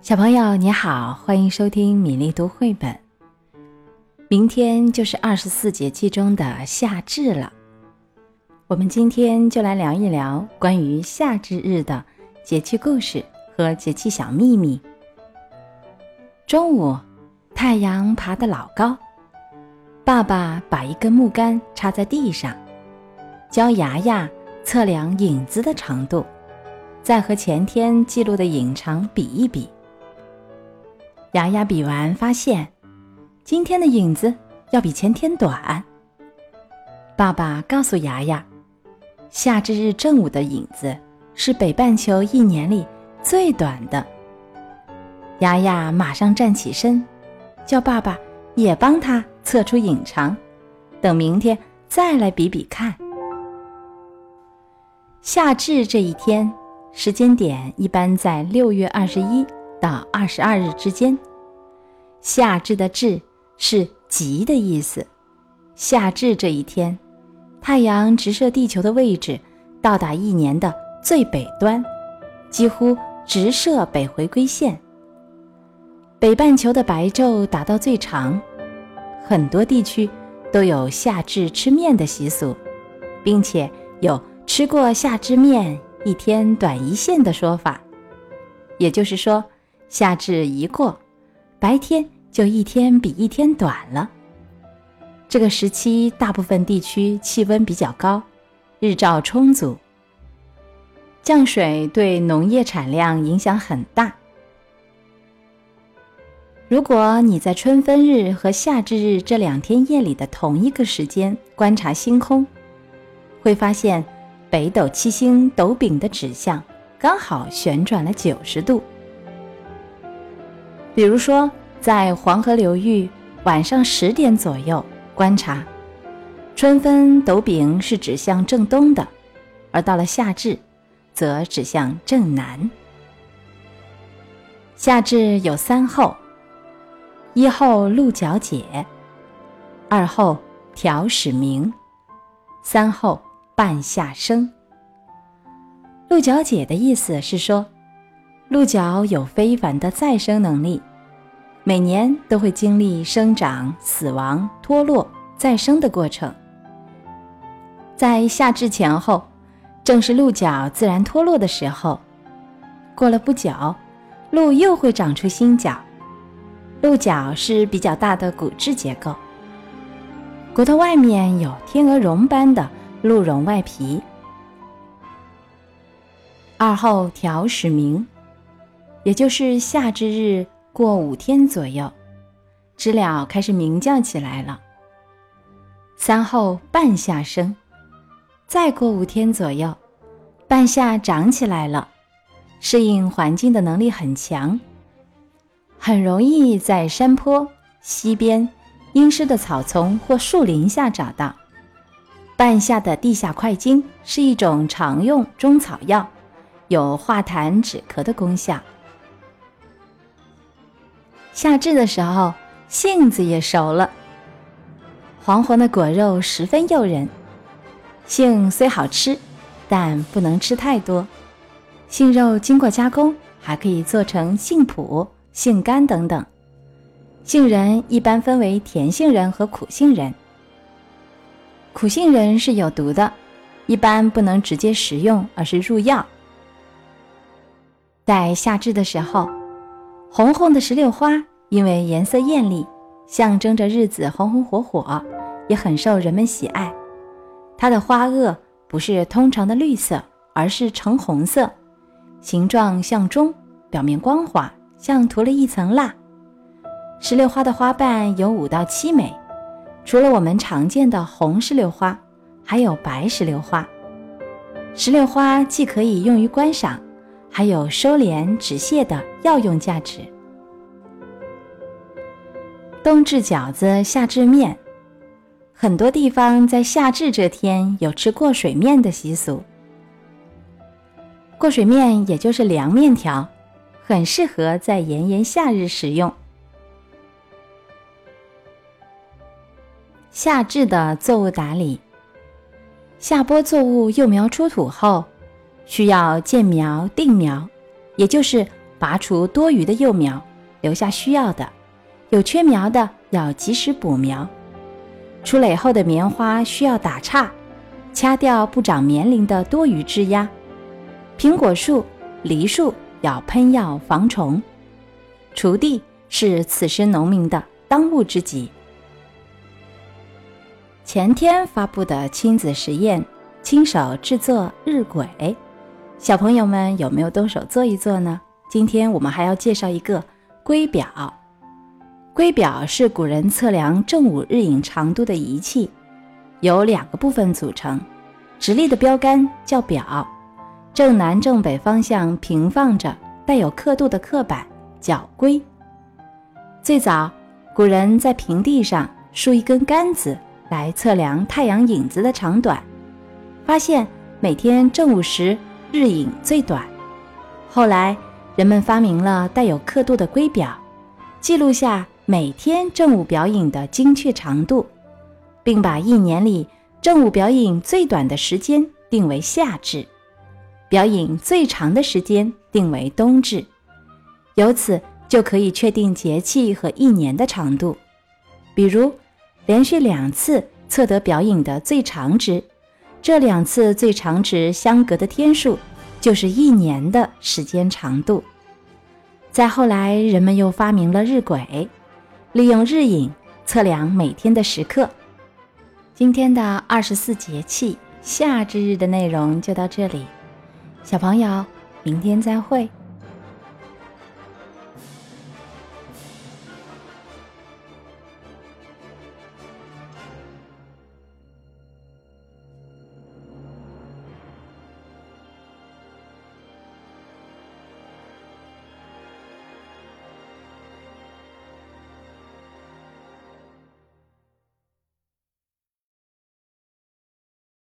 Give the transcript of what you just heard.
小朋友你好，欢迎收听米粒读绘本。明天就是二十四节气中的夏至了，我们今天就来聊一聊关于夏至日的节气故事和节气小秘密。中午，太阳爬得老高，爸爸把一根木杆插在地上，教牙牙测量影子的长度，再和前天记录的影长比一比。牙牙比完，发现今天的影子要比前天短。爸爸告诉牙牙，夏至日正午的影子是北半球一年里最短的。牙牙马上站起身，叫爸爸也帮他测出影长，等明天再来比比看。夏至这一天，时间点一般在六月二十一。到二十二日之间，夏至的“至”是极的意思。夏至这一天，太阳直射地球的位置到达一年的最北端，几乎直射北回归线。北半球的白昼达到最长，很多地区都有夏至吃面的习俗，并且有吃过夏至面一天短一线的说法，也就是说。夏至一过，白天就一天比一天短了。这个时期，大部分地区气温比较高，日照充足，降水对农业产量影响很大。如果你在春分日和夏至日这两天夜里的同一个时间观察星空，会发现北斗七星斗柄的指向刚好旋转了九十度。比如说，在黄河流域晚上十点左右观察，春分斗柄是指向正东的；而到了夏至，则指向正南。夏至有三候：一候鹿角解，二候调始明，三候半夏生。鹿角解的意思是说。鹿角有非凡的再生能力，每年都会经历生长、死亡、脱落、再生的过程。在夏至前后，正是鹿角自然脱落的时候。过了不久，鹿又会长出新角。鹿角是比较大的骨质结构，骨头外面有天鹅绒般的鹿绒外皮。二后调始明。也就是夏至日过五天左右，知了开始鸣叫起来了。三后半夏生，再过五天左右，半夏长起来了，适应环境的能力很强，很容易在山坡、溪边、阴湿的草丛或树林下找到。半夏的地下块茎是一种常用中草药，有化痰止咳的功效。夏至的时候，杏子也熟了，黄黄的果肉十分诱人。杏虽好吃，但不能吃太多。杏肉经过加工，还可以做成杏脯、杏干等等。杏仁一般分为甜杏仁和苦杏仁。苦杏仁是有毒的，一般不能直接食用，而是入药。在夏至的时候。红红的石榴花，因为颜色艳丽，象征着日子红红火火，也很受人们喜爱。它的花萼不是通常的绿色，而是橙红色，形状像钟，表面光滑，像涂了一层蜡。石榴花的花瓣有五到七枚，除了我们常见的红石榴花，还有白石榴花。石榴花既可以用于观赏。还有收敛止泻的药用价值。冬至饺子，夏至面，很多地方在夏至这天有吃过水面的习俗。过水面也就是凉面条，很适合在炎炎夏日食用。夏至的作物打理，夏播作物幼苗出土后。需要见苗定苗，也就是拔除多余的幼苗，留下需要的；有缺苗的要及时补苗。出蕾后的棉花需要打杈，掐掉不长棉龄的多余枝丫。苹果树、梨树要喷药防虫。锄地是此时农民的当务之急。前天发布的亲子实验，亲手制作日晷，小朋友们有没有动手做一做呢？今天我们还要介绍一个圭表。圭表是古人测量正午日影长度的仪器，由两个部分组成。直立的标杆叫表，正南正北方向平放着带有刻度的刻板叫圭。最早，古人在平地上竖一根杆子来测量太阳影子的长短，发现每天正午时日影最短。后来，人们发明了带有刻度的圭表，记录下。每天正午表影的精确长度，并把一年里正午表影最短的时间定为夏至，表影最长的时间定为冬至，由此就可以确定节气和一年的长度。比如，连续两次测得表影的最长值，这两次最长值相隔的天数就是一年的时间长度。再后来，人们又发明了日晷。利用日影测量每天的时刻。今天的二十四节气夏至日的内容就到这里，小朋友，明天再会。